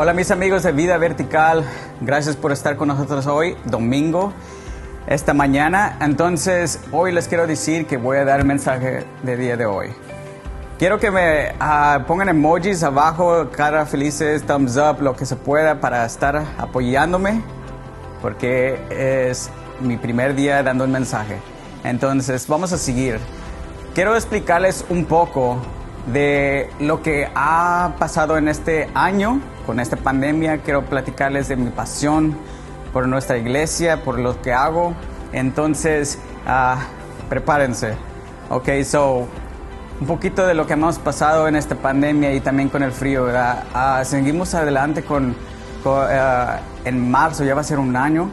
Hola mis amigos de Vida Vertical, gracias por estar con nosotros hoy, domingo, esta mañana. Entonces, hoy les quiero decir que voy a dar el mensaje de día de hoy. Quiero que me ah, pongan emojis abajo, cara felices, thumbs up, lo que se pueda para estar apoyándome, porque es mi primer día dando el mensaje. Entonces, vamos a seguir. Quiero explicarles un poco de lo que ha pasado en este año con esta pandemia. Quiero platicarles de mi pasión por nuestra iglesia, por lo que hago. Entonces, ah, prepárense. Ok, so un poquito de lo que hemos pasado en esta pandemia y también con el frío, ¿verdad? Ah, seguimos adelante con, ah, en marzo, ya va a ser un año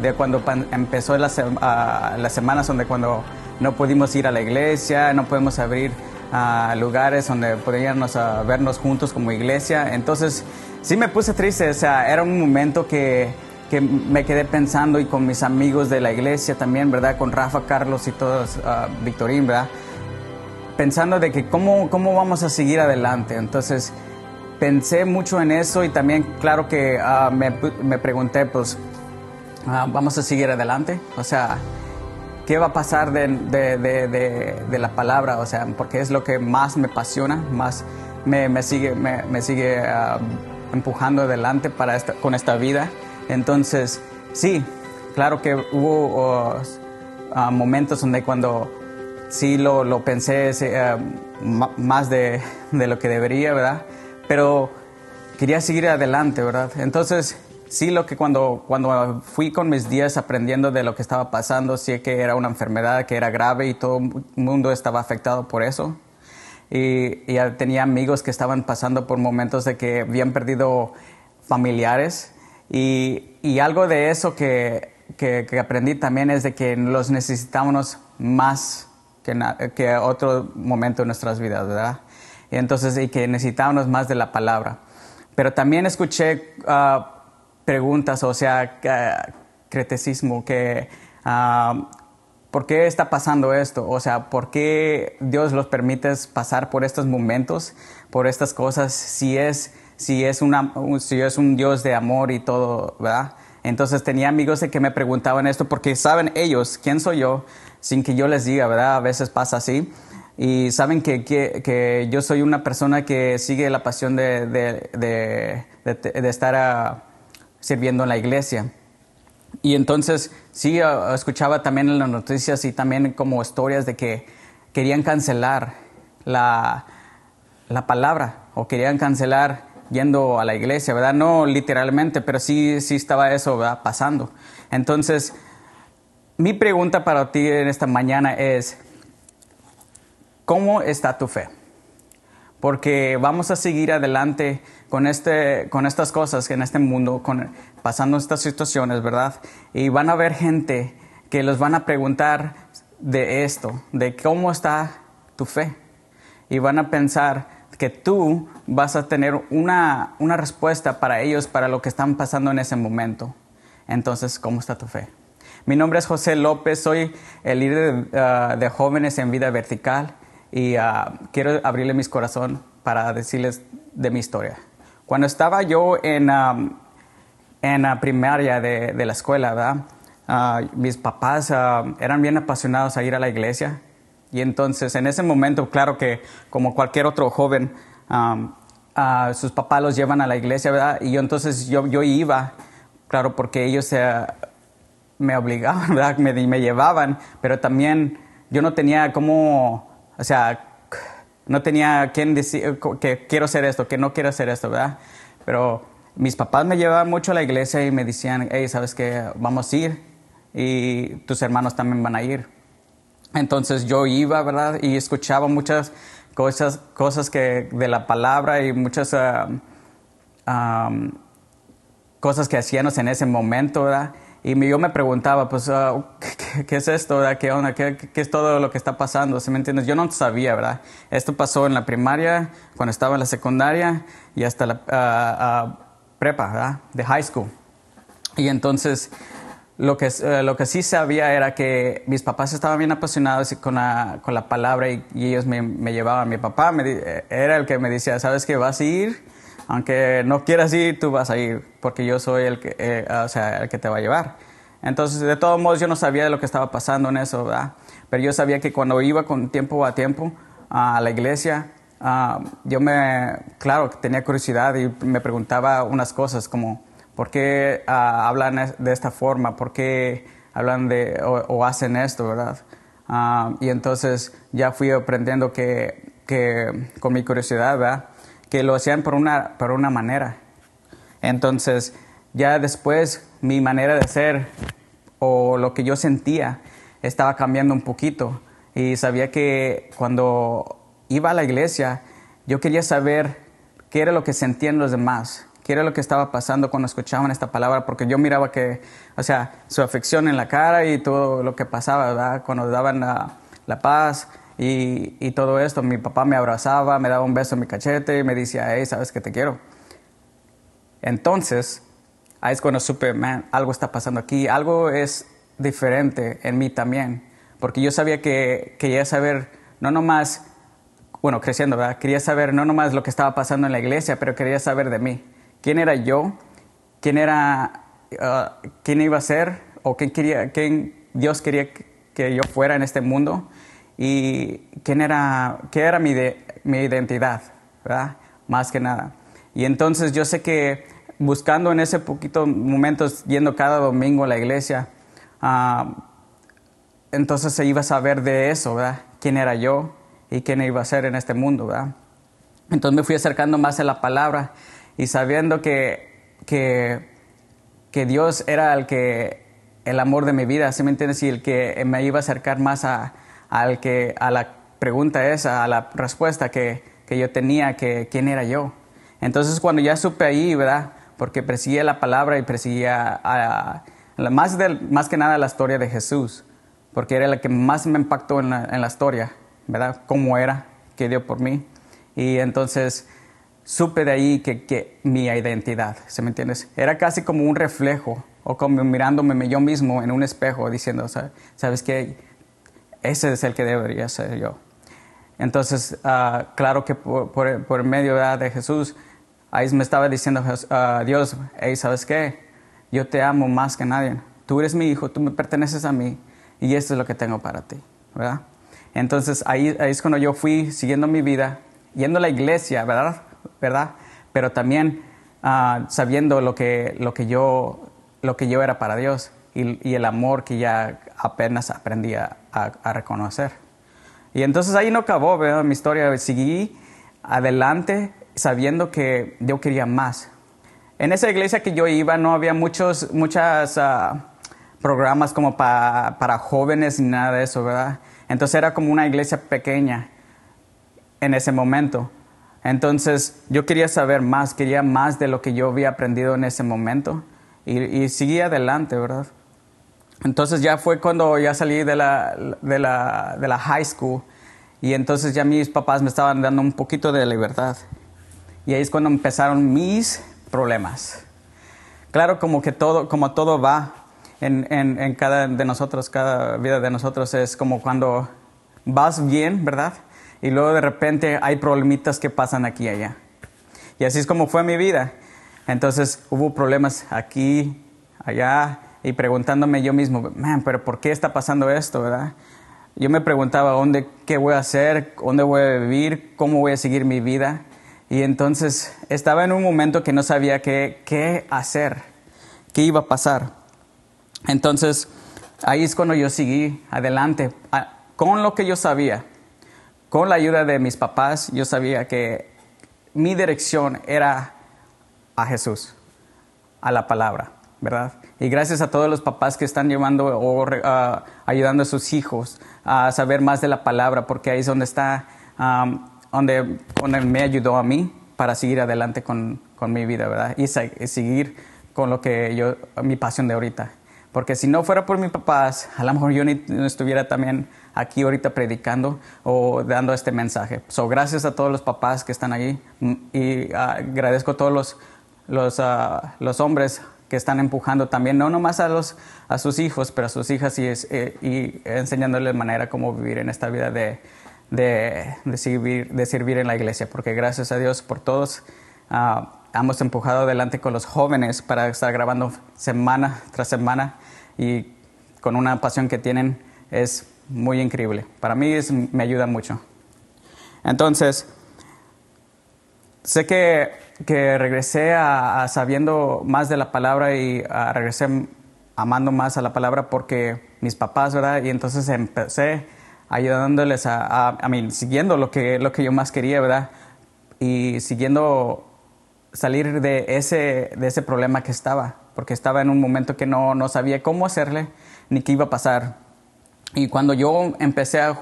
de cuando empezó las, las semanas donde cuando no pudimos ir a la iglesia, no podemos abrir a lugares donde podíamos vernos juntos como iglesia. Entonces, sí me puse triste, o sea, era un momento que, que, me quedé pensando y con mis amigos de la iglesia también, ¿verdad? Con Rafa, Carlos y todos, uh, Victorín, ¿verdad? Pensando de que cómo, cómo vamos a seguir adelante. Entonces, pensé mucho en eso y también, claro que me, me, pregunté, pues, ¿vamos a seguir adelante? O sea, qué va a pasar de, de, de, de, la palabra, o sea, porque es lo que más me apasiona, más me, me sigue, me, sigue uh, empujando adelante para esta, con esta vida. Entonces, sí, claro que hubo uh, momentos donde cuando sí lo, lo pensé uh, más de, de lo que debería, ¿verdad? Pero quería seguir adelante, ¿verdad? Entonces, sí lo que cuando, cuando fui con mis días aprendiendo de lo que estaba pasando, sí que era una enfermedad que era grave y todo el mundo estaba afectado por eso. Y, ya tenía amigos que estaban pasando por momentos de que habían perdido familiares. Y, y algo de eso que, que, que, aprendí también es de que los necesitábamos más que, que otro momento en nuestras vidas, ¿verdad? Y entonces, y que necesitábamos más de la palabra. Pero también escuché... Uh, preguntas, o sea, creticismo, que uh, ¿por qué está pasando esto? O sea, ¿por qué Dios los permite pasar por estos momentos, por estas cosas, si es, si es, una, si es un Dios de amor y todo, ¿verdad? Entonces tenía amigos que me preguntaban esto porque saben ellos quién soy yo sin que yo les diga, ¿verdad? A veces pasa así. Y saben que, que, que yo soy una persona que sigue la pasión de, de, de, de estar a sirviendo en la iglesia. Y entonces sí uh, escuchaba también en las noticias y también como historias de que querían cancelar la, la palabra o querían cancelar yendo a la iglesia, ¿verdad? No literalmente, pero sí, sí estaba eso ¿verdad? pasando. Entonces, mi pregunta para ti en esta mañana es, ¿cómo está tu fe? Porque vamos a seguir adelante con, este, con estas cosas en este mundo, con, pasando estas situaciones, ¿verdad? Y van a haber gente que los van a preguntar de esto, de cómo está tu fe. Y van a pensar que tú vas a tener una, una respuesta para ellos, para lo que están pasando en ese momento. Entonces, ¿cómo está tu fe? Mi nombre es José López, soy el líder uh, de jóvenes en vida vertical y uh, quiero abrirle mis corazón para decirles de mi historia. Cuando estaba yo en, um, en la primaria de, de la escuela, ¿verdad? Uh, mis papás uh, eran bien apasionados a ir a la iglesia y entonces en ese momento, claro que como cualquier otro joven, um, sus papás los llevan a la iglesia, ¿verdad? Y yo entonces yo, yo iba, claro, porque ellos me obligaban, ¿verdad? Me, me llevaban, pero también yo no tenía como, o sea, no tenía quien decir que quiero hacer esto, que no quiero hacer esto, ¿verdad? Pero mis papás me llevaban mucho a la iglesia y me decían, hey, ¿sabes qué? Vamos a ir y tus hermanos también van a ir. Entonces yo iba, ¿verdad? Y escuchaba muchas cosas, cosas que de la palabra y muchas um, cosas que hacíamos en ese momento, ¿verdad? Y yo me preguntaba, pues, uh, ¿qué, es esto? ¿Qué onda? ¿Qué, ¿Qué, es todo lo que está pasando? ¿Sí me entiendes? Yo no sabía, ¿verdad? Esto pasó en la primaria, cuando estaba en la secundaria y hasta la uh, uh, prepa, ¿verdad? De high school. Y entonces, lo que, lo que sí sabía era que mis papás estaban bien apasionados con la, con la palabra y, ellos me, me, llevaban. Mi papá me, era el que me decía, ¿sabes qué? Vas a ir aunque no quieras ir, tú vas a ir, porque yo soy el que, eh, o sea, el que te va a llevar. Entonces, de todos modos, yo no sabía de lo que estaba pasando en eso, ¿verdad? Pero yo sabía que cuando iba con tiempo a tiempo a la iglesia, ah, yo me, claro, tenía curiosidad y me preguntaba unas cosas como, ¿por qué ah, hablan de esta forma? ¿Por qué hablan de o, hacen esto, verdad? Ah, y entonces ya fui aprendiendo que, que, con mi curiosidad, ¿verdad? Que lo hacían por una, por una manera. Entonces, ya después mi manera de ser o lo que yo sentía estaba cambiando un poquito y sabía que cuando iba a la iglesia yo quería saber qué era lo que sentían los demás, qué era lo que estaba pasando cuando escuchaban esta palabra, porque yo miraba que, o sea, su afección en la cara y todo lo que pasaba, ¿verdad? Cuando daban la, paz y, y, todo esto, mi papá me abrazaba, me daba un beso en mi cachete y me decía, hey, sabes que te quiero. Entonces, ahí es cuando supe, man, algo está pasando aquí, algo es diferente en mí también, porque yo sabía que quería saber, no nomás, bueno, creciendo, ¿verdad? Quería saber no nomás lo que estaba pasando en la iglesia, pero quería saber de mí. ¿Quién era yo? ¿Quién era, uh, quién iba a ser? ¿O quién, quería, quién Dios quería que yo fuera en este mundo? ¿Y quién era, qué era mi, de, mi identidad? ¿Verdad? Más que nada. Y entonces yo sé que buscando en ese poquito momentos, yendo cada domingo a la iglesia, uh, entonces se iba a saber de eso, ¿verdad? ¿Quién era yo y quién iba a ser en este mundo, ¿verdad? Entonces me fui acercando más a la palabra y sabiendo que, que, que Dios era el que el amor de mi vida, ¿sí me entiendes? Y el que me iba a acercar más a, al que, a la pregunta esa, a la respuesta que, que yo tenía, que quién era yo. Entonces cuando ya supe ahí, ¿verdad? porque perseguía la palabra y perseguía más, más que nada la historia de Jesús, porque era la que más me impactó en la, historia, ¿verdad? Cómo era, que dio por mí. Y entonces supe de ahí que, que mi identidad, ¿se me entiendes? Era casi como un reflejo, o como mirándome yo mismo en un espejo, diciendo, ¿sabes qué? Ese es el que debería ser yo. Entonces, ah, claro que por, por, medio de Jesús, Ahí me estaba diciendo a Dios, hey, ¿sabes qué? Yo te amo más que nadie. Tú eres mi hijo, tú me perteneces a mí y esto es lo que tengo para ti, ¿verdad? Entonces ahí, es cuando yo fui siguiendo mi vida, yendo a la iglesia, ¿verdad? ¿verdad? Pero también ah, sabiendo lo que, lo, que yo, lo que yo era para Dios y, el amor que ya apenas aprendí a, reconocer. Y entonces ahí no acabó ¿verdad? mi historia, seguí adelante sabiendo que yo quería más. En esa iglesia que yo iba no había muchos muchas, ah, programas como para jóvenes ni nada de eso, ¿verdad? Entonces era como una iglesia pequeña en ese momento. Entonces yo quería saber más, quería más de lo que yo había aprendido en ese momento y, y seguí adelante, ¿verdad? Entonces ya fue cuando ya salí de la, de la, de la high school y entonces ya mis papás me estaban dando un poquito de libertad. Y ahí es cuando empezaron mis problemas. Claro, como que todo, como todo va en, en, cada de nosotros, cada vida de nosotros, es como cuando vas bien, ¿verdad? Y luego de repente hay problemitas que pasan aquí y allá. Y así es como fue mi vida. Entonces hubo problemas aquí, allá, y preguntándome yo mismo, man, pero ¿por qué está pasando esto, verdad? Yo me preguntaba, ¿dónde, qué voy a hacer? ¿Dónde voy a vivir? ¿Cómo voy a seguir mi vida? Y entonces estaba en un momento que no sabía qué, qué hacer, qué iba a pasar. Entonces ahí es cuando yo seguí adelante con lo que yo sabía. Con la ayuda de mis papás, yo sabía que mi dirección era a Jesús, a la palabra, ¿verdad? Y gracias a todos los papás que están llevando o ayudando a sus hijos a saber más de la palabra, porque ahí es donde está donde, donde me ayudó a mí para seguir adelante con, con mi vida, ¿verdad? Y, seguir con lo que yo, mi pasión de ahorita. Porque si no fuera por mis papás, a lo mejor yo no estuviera también aquí ahorita predicando o dando este mensaje. So, gracias a todos los papás que están ahí mm, y ah, agradezco a todos los, los, uh, los, hombres que están empujando también, no nomás a, los, a sus hijos, pero a sus hijas y, eh, y enseñándoles manera cómo vivir en esta vida de, de, de, servir, de servir en la iglesia, porque gracias a Dios por todos ah, hemos empujado adelante con los jóvenes para estar grabando semana tras semana y con una pasión que tienen es muy increíble. Para mí me ayuda mucho. Entonces, sé que, que regresé a, sabiendo más de la palabra y regresé amando más a la palabra porque mis papás, ¿verdad? Y entonces empecé ayudándoles a, a, mí, siguiendo lo que, lo que yo más quería, ¿verdad? Y siguiendo salir de ese, de ese problema que estaba, porque estaba en un momento que no, no sabía cómo hacerle ni qué iba a pasar. Y cuando yo empecé a,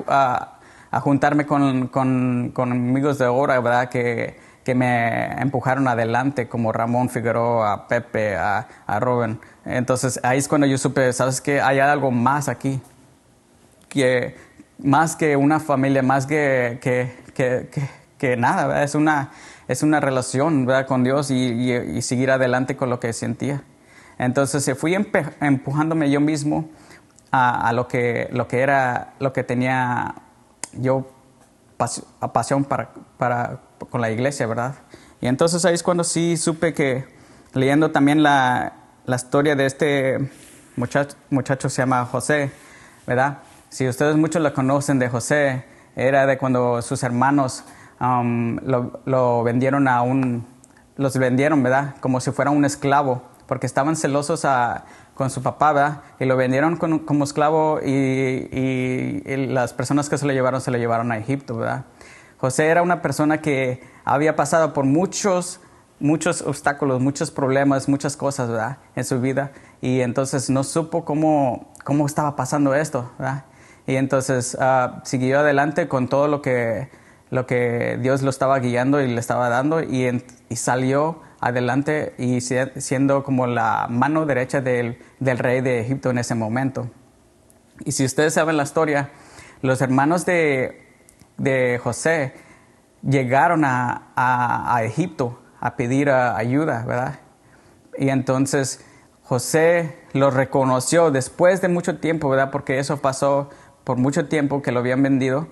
a, juntarme con, con, con, amigos de ahora, ¿verdad? Que, que me empujaron adelante, como Ramón Figueroa, Pepe, a, a Robin. Entonces ahí es cuando yo supe, ¿sabes qué? Hay algo más aquí. Que, más que una familia, más que, que, que, que nada, ¿verdad? Es una, es una relación ¿verdad? con Dios y, y, seguir adelante con lo que sentía. Entonces fui empujándome yo mismo a, a, lo, que, lo que era, lo que tenía yo pasión para, para, con la iglesia, ¿verdad? Y entonces ahí es cuando sí supe que leyendo también la, la historia de este muchacho, muchacho se llama José, ¿verdad? Si ustedes muchos lo conocen de José, era de cuando sus hermanos um, lo, vendieron a un, los vendieron, ¿verdad? Como si fuera un esclavo, porque estaban celosos a, con su papá, ¿verdad? Y lo vendieron como esclavo y, y, las personas que se lo llevaron se lo llevaron a Egipto, ¿verdad? José era una persona que había pasado por muchos, muchos obstáculos, muchos problemas, muchas cosas, ¿verdad? En su vida y entonces no supo cómo, cómo estaba pasando esto, ¿verdad? Y entonces uh, siguió adelante con todo lo que lo que Dios lo estaba guiando y le estaba dando y, salió adelante y siendo como la mano derecha del, rey de Egipto en ese momento. Y si ustedes saben la historia, los hermanos de, José llegaron a, Egipto a pedir ayuda, ¿verdad? Y entonces José los reconoció después de mucho tiempo, ¿verdad? Porque eso pasó por mucho tiempo que lo habían vendido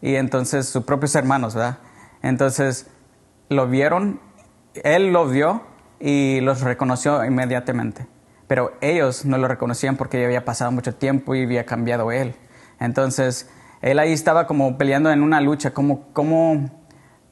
y entonces sus propios hermanos, ¿verdad? Entonces lo vieron, él lo vio y los reconoció inmediatamente. Pero ellos no lo reconocían porque ya había pasado mucho tiempo y había cambiado él. Entonces él ahí estaba como peleando en una lucha, como, como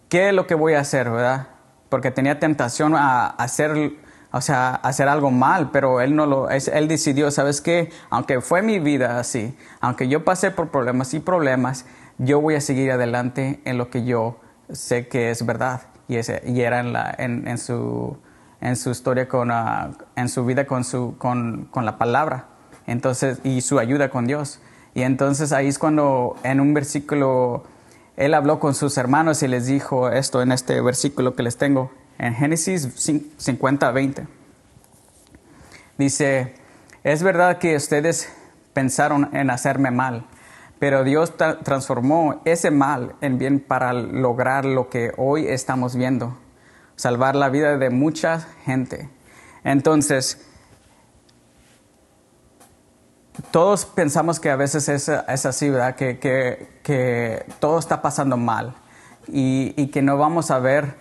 ¿qué es lo que voy a hacer, verdad? Porque tenía tentación a hacer, o hacer algo mal, pero él no lo, él decidió, ¿sabes qué? Aunque fue mi vida así, aunque yo pasé por problemas y problemas, yo voy a seguir adelante en lo que yo sé que es verdad. Y, ese, y era en, la, en, su, en su historia, con, uh, en su vida con, su, con, la palabra entonces, y su ayuda con Dios. Y entonces ahí es cuando en un versículo él habló con sus hermanos y les dijo esto en este versículo que les tengo, en Génesis 50, 20. Dice, es verdad que ustedes pensaron en hacerme mal pero Dios transformó ese mal en bien para lograr lo que hoy estamos viendo, salvar la vida de mucha gente. Entonces, todos pensamos que a veces es, así, ¿verdad? Que, todo está pasando mal y, que no vamos a ver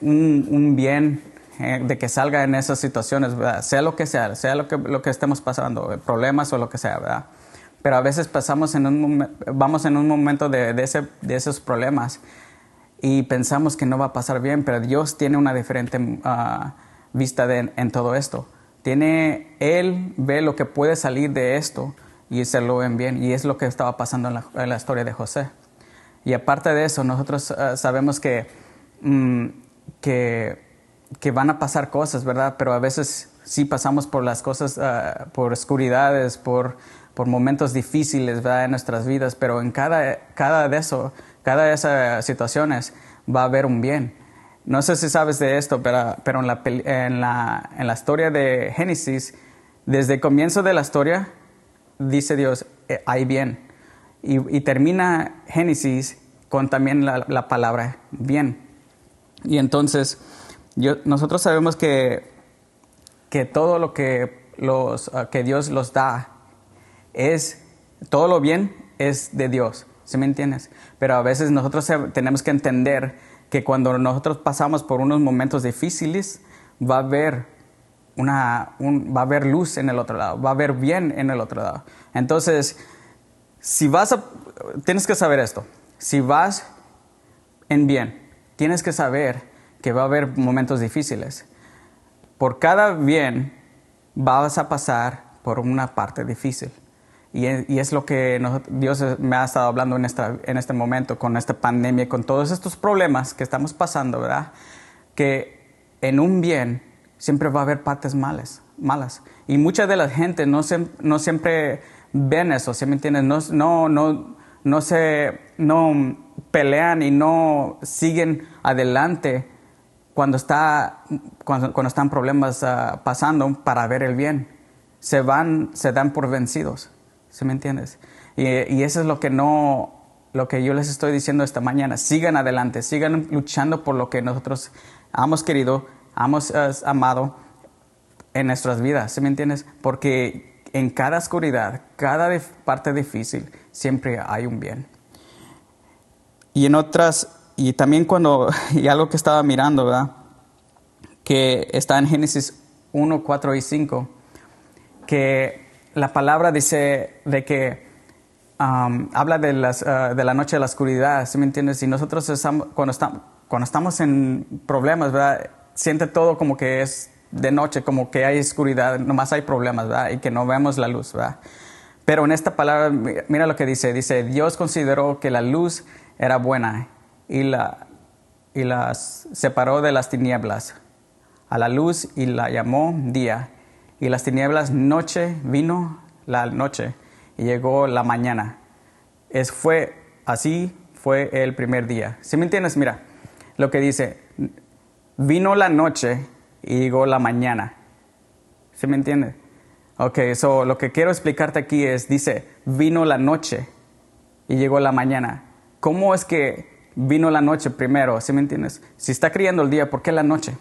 un, bien eh, de que salga en esas situaciones, sea lo que sea, sea lo que, estemos pasando, problemas o lo que sea, ¿verdad? pero a veces pasamos en un, vamos en un momento de, esos problemas y pensamos que no va a pasar bien, pero Dios tiene una diferente ah, vista de, en todo esto. Tiene, Él ve lo que puede salir de esto y se lo ven bien, y es lo que estaba pasando en la, historia de José. Y aparte de eso, nosotros ah, sabemos que, mm, que, que, van a pasar cosas, ¿verdad? Pero a veces sí pasamos por las cosas, ah, por oscuridades, por por momentos difíciles ¿verdad? en nuestras vidas, pero en cada, cada de eso, cada de esas situaciones va a haber un bien. No sé si sabes de esto, pero, pero en, la, en, la, en la historia de Génesis, desde el comienzo de la historia, dice Dios, eh, hay bien. Y, termina Génesis con también la, la, palabra bien. Y entonces, nosotros sabemos que, que todo lo que, los, uh, que Dios los da es, todo lo bien es de Dios, ¿sí me entiendes? Pero a veces nosotros tenemos que entender que cuando nosotros pasamos por unos momentos difíciles, va a haber una, va a haber luz en el otro lado, va a haber bien en el otro lado. Entonces, si vas a, tienes que saber esto, si vas en bien, tienes que saber que va a haber momentos difíciles. Por cada bien vas a pasar por una parte difícil. Y, es lo que Dios me ha estado hablando en, en este momento, con esta pandemia, con todos estos problemas que estamos pasando, ¿verdad? Que en un bien siempre va a haber partes malas. malas. Y mucha de la gente no, no siempre ven eso, ¿sí me entiendes? No, no, no, no, se, no pelean y no siguen adelante cuando, está, cuando, cuando están problemas ah, pasando para ver el bien. Se van, se dan por vencidos. ¿Sí me entiendes? Y, eso es lo que no, lo que yo les estoy diciendo esta mañana. Sigan adelante, sigan luchando por lo que nosotros hemos querido, hemos amado en nuestras vidas. ¿Sí me entiendes? Porque en cada oscuridad, cada parte difícil, siempre hay un bien. Y en otras, y también cuando, y algo que estaba mirando, ¿verdad? Que está en Génesis 1, 4 y 5, que la palabra dice de que um, habla de, las, uh, de la noche de la oscuridad, ¿sí me entiendes? Y nosotros estamos, cuando, estamos, cuando estamos en problemas, ¿verdad? Siente todo como que es de noche, como que hay oscuridad, nomás hay problemas, ¿verdad? Y que no vemos la luz, ¿verdad? Pero en esta palabra, mira lo que dice, dice, Dios consideró que la luz era buena y la, y las separó de las tinieblas a la luz y la llamó día y las tinieblas noche, vino la noche y llegó la mañana. Es, fue, así fue el primer día. ¿Sí me entiendes? Mira, lo que dice, vino la noche y llegó la mañana. ¿Sí me entiendes? Ok, so lo que quiero explicarte aquí es, dice, vino la noche y llegó la mañana. ¿Cómo es que vino la noche primero? ¿Sí me entiendes? Si está criando el día, ¿por qué la noche?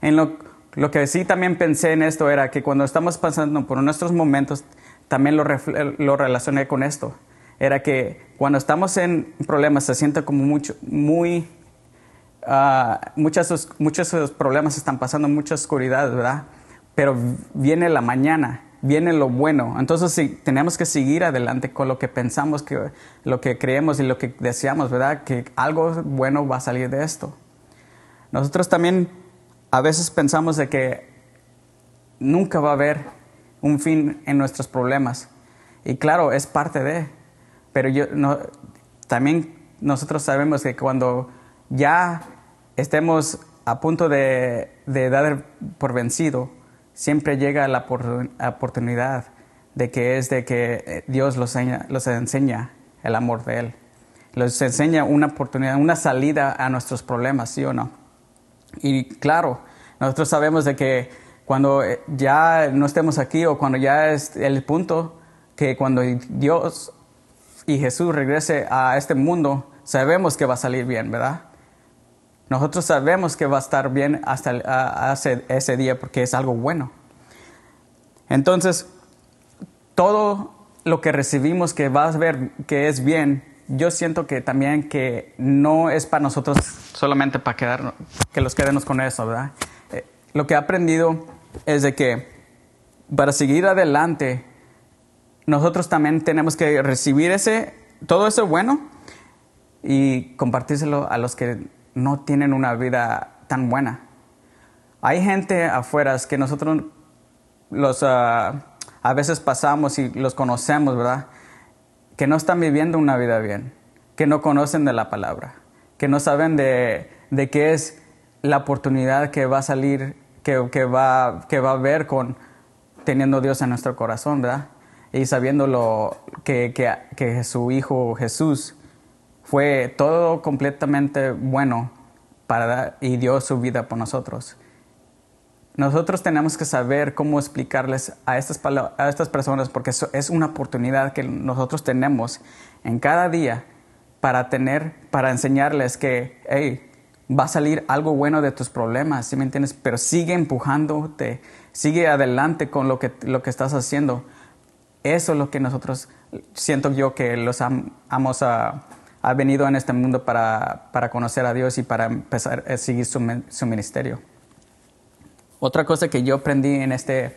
En lo, lo que sí también pensé en esto era que cuando estamos pasando por nuestros momentos, también lo, lo relacioné con esto. Era que cuando estamos en problemas se siente como mucho, muy... Uh, muchos, muchos problemas están pasando, mucha oscuridad, ¿verdad? Pero viene la mañana, viene lo bueno. Entonces sí, tenemos que seguir adelante con lo que pensamos, que, lo que creemos y lo que deseamos, ¿verdad? Que algo bueno va a salir de esto. Nosotros también a veces pensamos de que nunca va a haber un fin en nuestros problemas. Y claro, es parte de, pero yo, no, también nosotros sabemos que cuando ya estemos a punto de, dar por vencido, siempre llega la oportunidad de que es de que eh, Dios los enseña, los enseña el amor de Él. Los enseña una oportunidad, una salida a nuestros problemas, ¿sí o no? Y claro, nosotros sabemos de que cuando eh, ya no estemos aquí o cuando ya es el punto que cuando Dios y Jesús regrese a este mundo, sabemos que va a salir bien, ¿verdad? Nosotros sabemos que va a estar bien hasta ese, día porque es algo bueno. Entonces, todo lo que recibimos que va a ver que es bien, yo siento que también que no es para nosotros solamente para quedarnos, que los quedemos con eso, ¿verdad? Eh, lo que he aprendido es de que para seguir adelante, nosotros también tenemos que recibir ese, todo eso bueno y compartírselo a los que no tienen una vida tan buena. Hay gente afuera que nosotros los, ah, a veces pasamos y los conocemos, ¿verdad? Que no están viviendo una vida bien, que no conocen de la palabra, que no saben de, de qué es la oportunidad que va a salir, que, que, va, que va a haber con teniendo Dios en nuestro corazón, ¿verdad? Y sabiendo lo, que, que, que su Hijo Jesús fue todo completamente bueno para y dio su vida por nosotros. Nosotros tenemos que saber cómo explicarles a estas, a estas personas porque es una oportunidad que nosotros tenemos en cada día para tener, para enseñarles que, hey, va a salir algo bueno de tus problemas, ¿sí me entiendes? Pero sigue empujándote, sigue adelante con lo que, lo que estás haciendo. Eso es lo que nosotros, siento yo que los vamos a, ha venido en este mundo para, para conocer a Dios y para empezar a seguir su, su ministerio. Otra cosa que yo aprendí en este,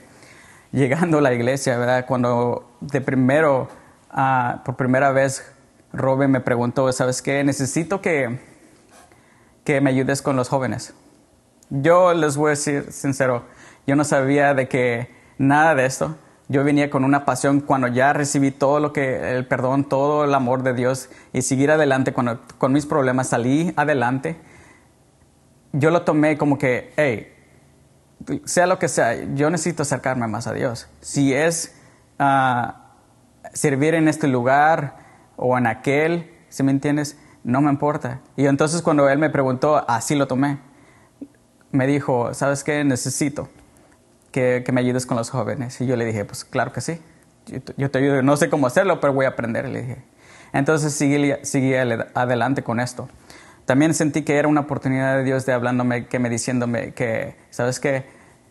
llegando a la iglesia, ¿verdad? Cuando de primero, uh, por primera vez, Robin me preguntó, ¿sabes qué? Necesito que, que me ayudes con los jóvenes. Yo les voy a decir sincero, yo no sabía de que nada de esto. Yo venía con una pasión cuando ya recibí todo lo que, el perdón, todo el amor de Dios y seguir adelante cuando con mis problemas salí adelante. Yo lo tomé como que, hey, sea lo que sea, yo necesito acercarme más a Dios. Si es uh, servir en este lugar o en aquel, si me entiendes, no me importa. Y entonces cuando él me preguntó, así lo tomé. Me dijo, ¿sabes qué? Necesito que, me ayudes con los jóvenes. Y yo le dije, pues claro que sí. Yo, te ayudo, no sé cómo hacerlo, pero voy a aprender, le dije. Entonces seguí, seguí adelante con esto. También sentí que era una oportunidad de Dios de hablándome, que me diciéndome que, ¿sabes qué?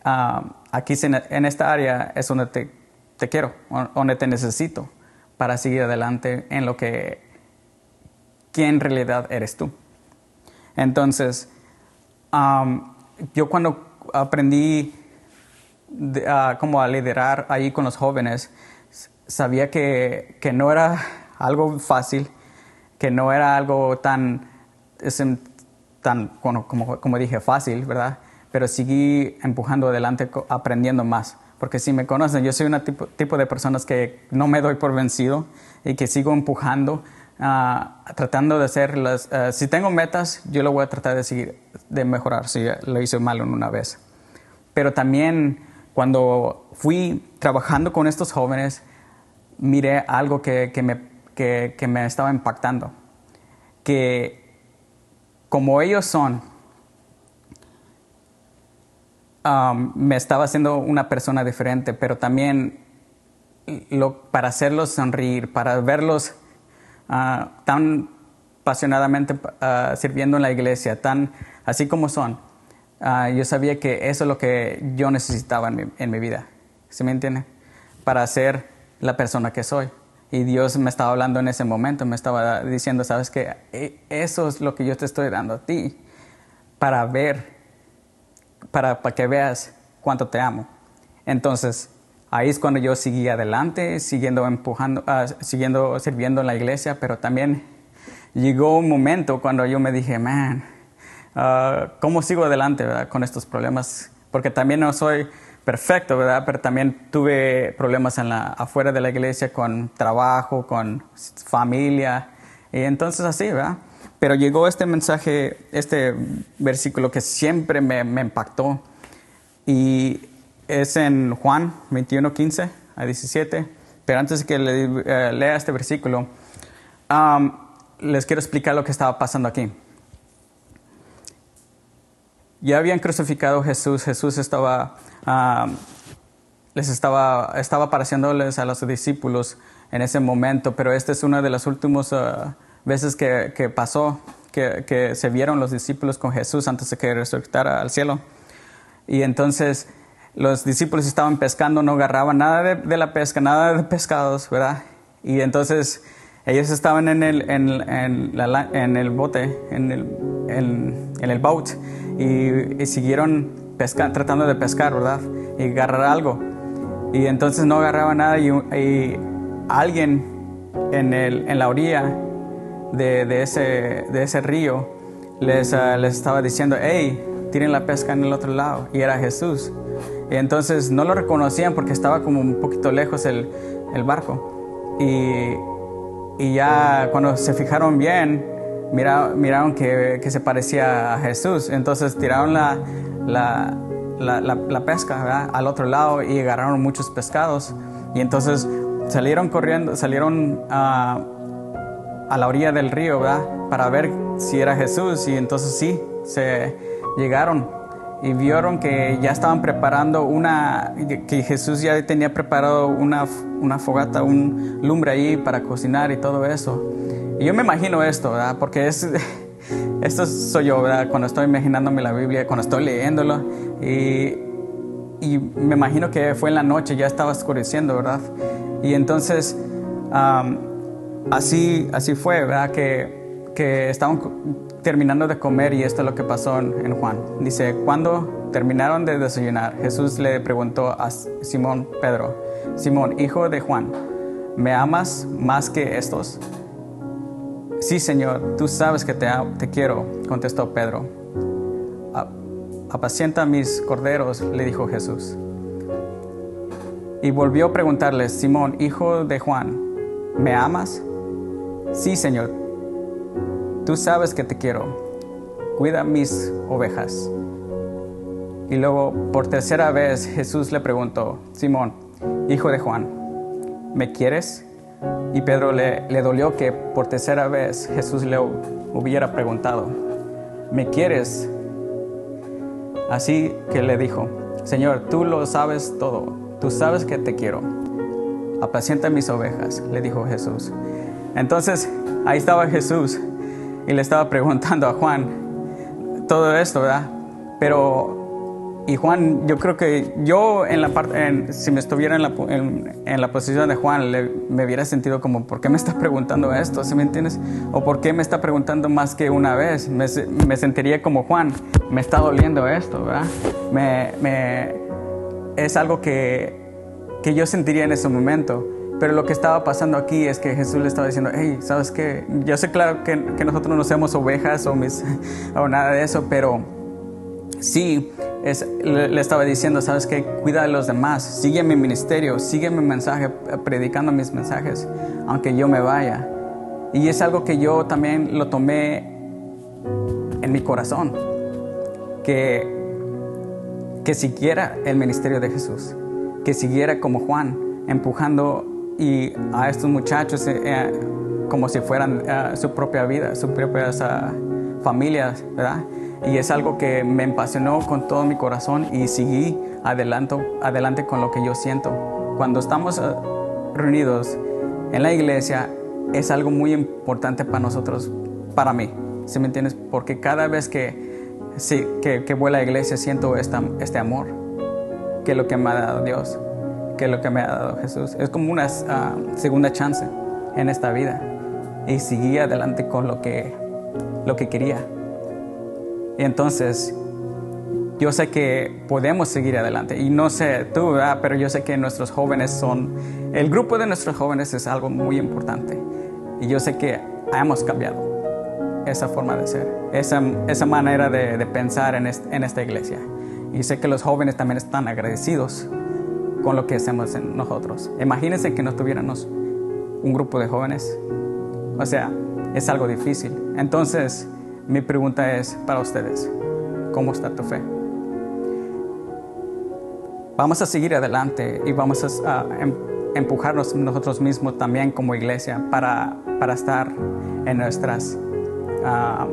Uh, aquí en esta área es donde te, quiero, donde te necesito para seguir adelante en lo que, quién en realidad eres tú. Entonces, yo cuando aprendí como a liderar ahí con los jóvenes, sabía que, que, no era algo fácil, que no era algo tan, tan como, como, como dije, fácil, ¿verdad? Pero seguí empujando adelante, aprendiendo más. Porque si me conocen, yo soy un tipo, tipo de personas que no me doy por vencido y que sigo empujando, uh, tratando de hacer las... Uh, si tengo metas, yo lo voy a tratar de seguir, de mejorar si lo hice mal en una vez. Pero también cuando fui trabajando con estos jóvenes, miré algo que, que, me, que, que me estaba impactando. Que como ellos son, um, me estaba haciendo una persona diferente, pero también lo, para hacerlos sonreír, para verlos uh, tan apasionadamente uh, sirviendo en la iglesia, tan así como son, uh, yo sabía que eso es lo que yo necesitaba en mi, en mi vida. ¿Se me entiende? Para ser la persona que soy. Y Dios me estaba hablando en ese momento, me estaba diciendo, sabes que eso es lo que yo te estoy dando a ti, para ver para, para que veas cuánto te amo. Entonces, ahí es cuando yo seguí adelante, siguiendo empujando, uh, siguiendo sirviendo en la iglesia, pero también llegó un momento cuando yo me dije, man, uh, ¿cómo sigo adelante ¿verdad? con estos problemas? Porque también no soy perfecto, ¿verdad? Pero también tuve problemas en la, afuera de la iglesia con trabajo, con familia, y entonces así, ¿verdad? Pero llegó este mensaje, este versículo que siempre me, impactó y es en Juan 21, 15 a 17. Pero antes de que eh, lea este versículo, les quiero explicar lo que estaba pasando aquí. Ya habían crucificado a Jesús, Jesús estaba, les estaba, estaba apareciéndoles a los discípulos en ese momento, pero este es uno de los últimos uh, veces que, pasó, que, se vieron los discípulos con Jesús antes de que resucitara al cielo. Y entonces los discípulos estaban pescando, no agarraban nada de, la pesca, nada de pescados, ¿verdad? Y entonces ellos estaban en el, en, en, el bote, en el, en, el boat, y, siguieron pesca, tratando de pescar, ¿verdad? Y agarrar algo. Y entonces no agarraban nada y, alguien en, el, en la orilla de, ese, de ese río les, ah, les estaba diciendo, hey, tienen la pesca en el otro lado. Y era Jesús. Y entonces no lo reconocían porque estaba como un poquito lejos el, el barco. Y, y, ya cuando se fijaron bien, mira, miraron que, se parecía a Jesús. Entonces tiraron la, pesca al otro lado y agarraron muchos pescados. Y entonces salieron corriendo, salieron a a la orilla del río, ¿verdad? Para ver si era Jesús y entonces sí, se llegaron y vieron que ya estaban preparando una, que Jesús ya tenía preparado una, una fogata, un lumbre ahí para cocinar y todo eso. Y yo me imagino esto, ¿verdad? Porque es, esto soy yo, ¿verdad? Cuando estoy imaginándome la Biblia, cuando estoy leyéndolo y, me imagino que fue en la noche, ya estaba oscureciendo, ¿verdad? Y entonces así, así fue, ¿verdad? Que que estaban terminando de comer y esto es lo que pasó en Juan. Dice, cuando terminaron de desayunar, Jesús le preguntó a Simón Pedro, Simón, hijo de Juan, ¿me amas más que estos? Sí, Señor, tú sabes que te, quiero, contestó Pedro. Apacienta mis corderos, le dijo Jesús. Y volvió a preguntarle, Simón, hijo de Juan, ¿me amas? Sí, Señor, tú sabes que te quiero. Cuida mis ovejas. Y luego, por tercera vez, Jesús le preguntó, Simón, hijo de Juan, ¿me quieres? Y Pedro le, dolió que por tercera vez Jesús le hubiera preguntado, ¿me quieres? Así que le dijo, Señor, tú lo sabes todo, tú sabes que te quiero. Apacienta mis ovejas, le dijo Jesús. Entonces ahí estaba Jesús y le estaba preguntando a Juan todo esto, ¿verdad? Pero y Juan, yo creo que yo en la parte, si me estuviera en la, en, la posición de Juan, me hubiera sentido como, ¿por qué me está preguntando esto? ¿Sí me entiendes? O ¿por qué me está preguntando más que una vez? Me, me sentiría como Juan, me está doliendo esto, ¿verdad? Me, me, es algo que, que yo sentiría en ese momento. Pero lo que estaba pasando aquí es que Jesús le estaba diciendo, hey, ¿sabes qué? Yo sé claro que, que nosotros no somos ovejas o, mis, o nada de eso, pero sí, le, estaba diciendo, sabes que cuida de los demás, sigue mi ministerio, sigue mi mensaje, predicando mis mensajes, aunque yo me vaya. Y es algo que yo también lo tomé en mi corazón, que, que siguiera el ministerio de Jesús, que siguiera como Juan, empujando y a estos muchachos eh, eh, como si fueran eh, su propia vida, sus propias familias, ¿verdad? Y es algo que me apasionó con todo mi corazón y seguí adelante, adelante con lo que yo siento. Cuando estamos eh, reunidos en la iglesia es algo muy importante para nosotros, para mí, ¿sí me entiendes? Porque cada vez que, sí, que, que voy a la iglesia siento esta, este amor, que es lo que me ha dado Dios, que es lo que me ha dado Jesús. Es como una ah, segunda chance en esta vida y seguí adelante con lo que, lo que quería. Y entonces, yo sé que podemos seguir adelante. Y no sé tú, pero yo sé que nuestros jóvenes son, el grupo de nuestros jóvenes es algo muy importante. Y yo sé que hemos cambiado esa forma de ser, esa, esa manera de, pensar en, en esta iglesia. Y sé que los jóvenes también están agradecidos con lo que hacemos en nosotros. Imagínense que no tuviéramos un grupo de jóvenes. O sea, es algo difícil. Entonces, mi pregunta es para ustedes, ¿cómo está tu fe? Vamos a seguir adelante y vamos a, em, empujarnos nosotros mismos también como iglesia para, para estar en, nuestras, ah,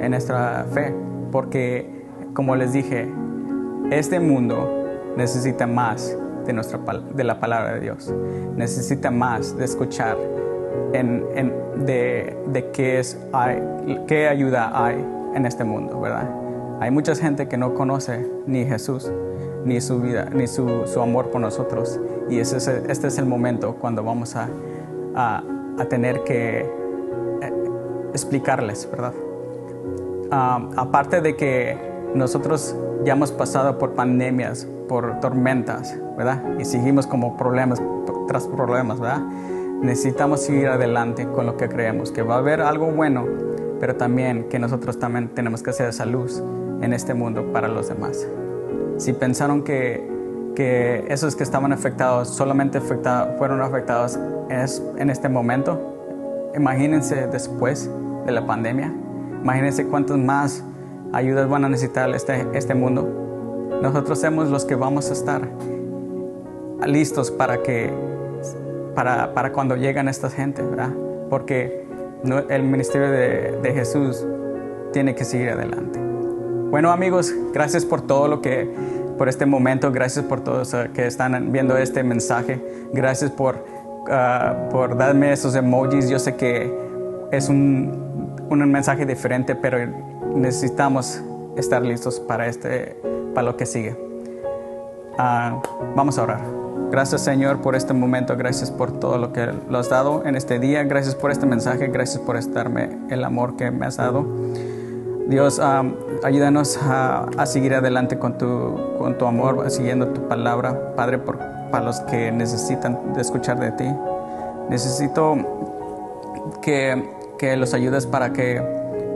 en nuestra fe, porque como les dije, este mundo necesita más de, nuestra, de la palabra de Dios, necesita más de escuchar de, qué, es, qué ayuda hay en este mundo, ¿verdad? Hay mucha gente que no conoce ni Jesús, ni su vida, ni su, amor por nosotros. Y ese este es el momento cuando vamos a, a, tener que eh, explicarles, ¿verdad? Aparte de que nosotros ya hemos pasado por pandemias, por tormentas, ¿verdad? Y seguimos como problemas tras problemas, ¿verdad? Necesitamos seguir adelante con lo que creemos, que va a haber algo bueno, pero también que nosotros también tenemos que hacer esa luz en este mundo para los demás. Si pensaron que, que esos que estaban afectados solamente fueron afectados en este momento, imagínense después de la pandemia, imagínense cuántas más ayudas van a necesitar este, este mundo. Nosotros somos los que vamos a estar listos para que para, para cuando llegan estas gente, ¿verdad? Porque el ministerio de, de Jesús tiene que seguir adelante. Bueno amigos, gracias por todo lo que, por este momento, gracias por todos eh, que están viendo este mensaje, gracias por, ah, por darme esos emojis. Yo sé que es un, un mensaje diferente, pero necesitamos estar listos para, este, para lo que sigue. Ah, vamos a orar. Gracias Señor por este momento, gracias por todo lo que lo has dado en este día, gracias por este mensaje, gracias por darme el amor que me has dado. Dios, ayúdanos a, a, seguir adelante con tu, con tu amor, siguiendo tu palabra, Padre, por, para los que necesitan de escuchar de ti. Necesito que, que los ayudes para que,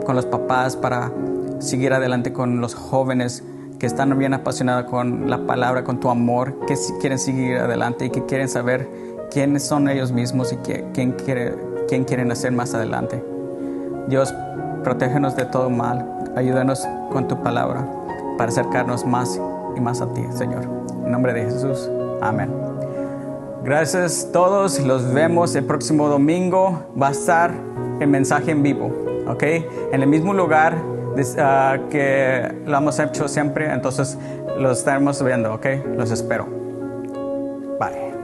con los papás, para seguir adelante con los jóvenes que están bien apasionados con la palabra, con tu amor, que quieren seguir adelante y que quieren saber quiénes son ellos mismos y quién, quiere, quién quieren hacer más adelante. Dios, protégenos de todo mal, ayúdanos con tu palabra para acercarnos más y más a ti, Señor. En nombre de Jesús, amén. Gracias a todos, los vemos el próximo domingo. Va a estar el mensaje en vivo, ¿ok? En el mismo lugar uh, que lo hemos hecho siempre, entonces los estaremos viendo, ¿ok? Los espero. Bye.